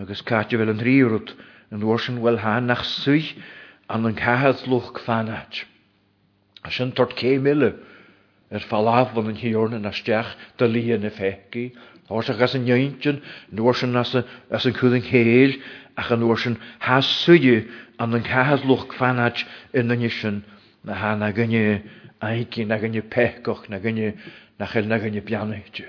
Agus cait a bhfuil an thrí rud an uair sin bhuel tha nach suidh an an ceathad luch fan ait. As sin tabhairt céim uile ar falamhan an thiarna na steach do liath na feithcí, tháirseach as an intinn an uair sin as as an cúl an chéill ach an uair sin tha suidhe an an ceathad luch fan ait i nduine sin na tha na gine aincí na gine peithceach na gine nach eil na gine beannaithe.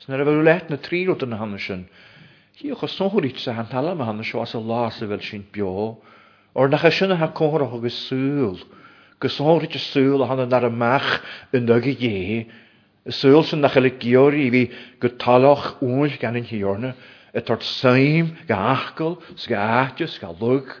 Is nuair a bheidh leat na trí rudainne cheana sin, chífidh a snáthú duit sa thalma cheana seo as a lá is a bheidh sinn beo. Óir nach é sin a theith cóngarach agus súil, go snáthódh duit a súil a tháinig thar amach i ndugaí Dé, a súil sin nach uilig giorraí a bhí go tadhlach uainn gan an Thiarna, ag tabhairt suim go h-ascaill 's go h-áite 's go h-olc.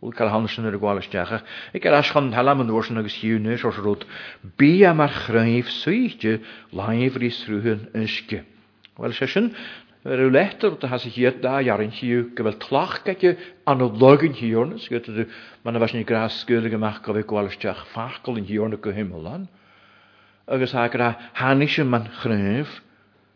Bhuel, cad a tháinig sin ar an gcáil isteach? Ach ag ar ais chun Talam an uair sin agus Hugh Nash ar rud bia mar chraobh suí de láimhrí srutha na n-uisce. Bhuel, is é sin, nuair a raibh leith de rudaithe as a chéad dá dheartháir Hugh go bhfuil cloch aici ana lug an thiarna is go bhfuil tú mar na bhfaisean ag grá scaoileadh amach go bhféadh gabháil isteach fáthchail an thiarna go hiomlán. Agus ach gur tháinig sin man chraobh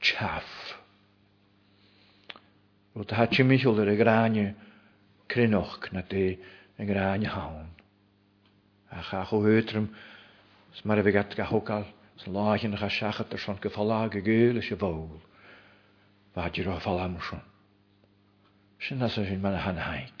teaf. Rud atá timcheall ar an gráinne crinneach ná tae an gráinne thonn. Ach cha chomh h-éadtrom 's mar a bheadh ait gach focáil sna láithreanna cha seachad ar son go foláir go géar leis an bhfeoil. Bhfad de rogha foláir mar sin. Sin as sin mar a tháinig Hank.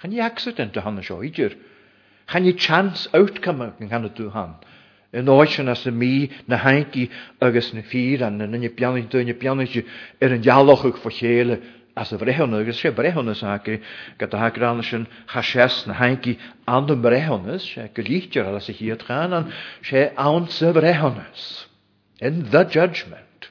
Chan ní accident a thána seo idir. Chan ní chance outcome a cheanna tú ann. In áiteanna as a mbí na haincí agus na fir ann, na n-ine beannaithe, do ine beannaithe ar an dea-lochag fo chéile as a bhreithiúnas, agus is sé bhreithiúnas aca go dá gcranna sin cha seas na haincí ana mbreithiúnas, sé go lítear ar as a chéad chan ann, sé ann sa bhreithiúnas. In the judgment.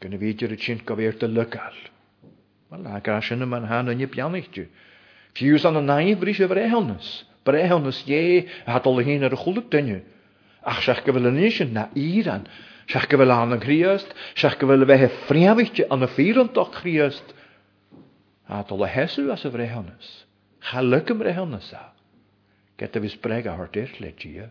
Gníomhaítear ansin go bearta local, mar le gaiseanna mar shainaithne beannaithe, fiú san fhadbhríse bhreithiúnas, breithiúnas Dhé atá dul a théann ar a chulaith duine, ach seach go bhfuil an fhine sin ná fhíreann, seach go bhfuil ann an Chríost, seach go bhfuil a bheith fréamhaithe ina fíreantacht Chríost atá dul a sheasamh as a bhreithiúnas. Cha loic an breithiúnas a. get a bhí spreagadh thart ar le Dia.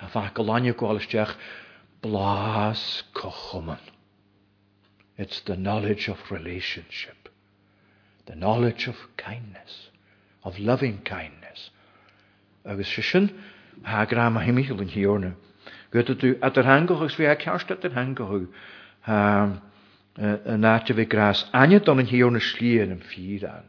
a bheadh go lainne ag gabháil isteach blas co chumann. It's the knowledge of relationship, the knowledge of kindness, of loving kindness. Agus sé sin há greim a Shimícheal an Thiarna. Go dtí tú eadartheangach agus bhí a cearst eadartheangach agu an áit a bhí gras. Aithne don an Thiarna slí ar an fíor ann.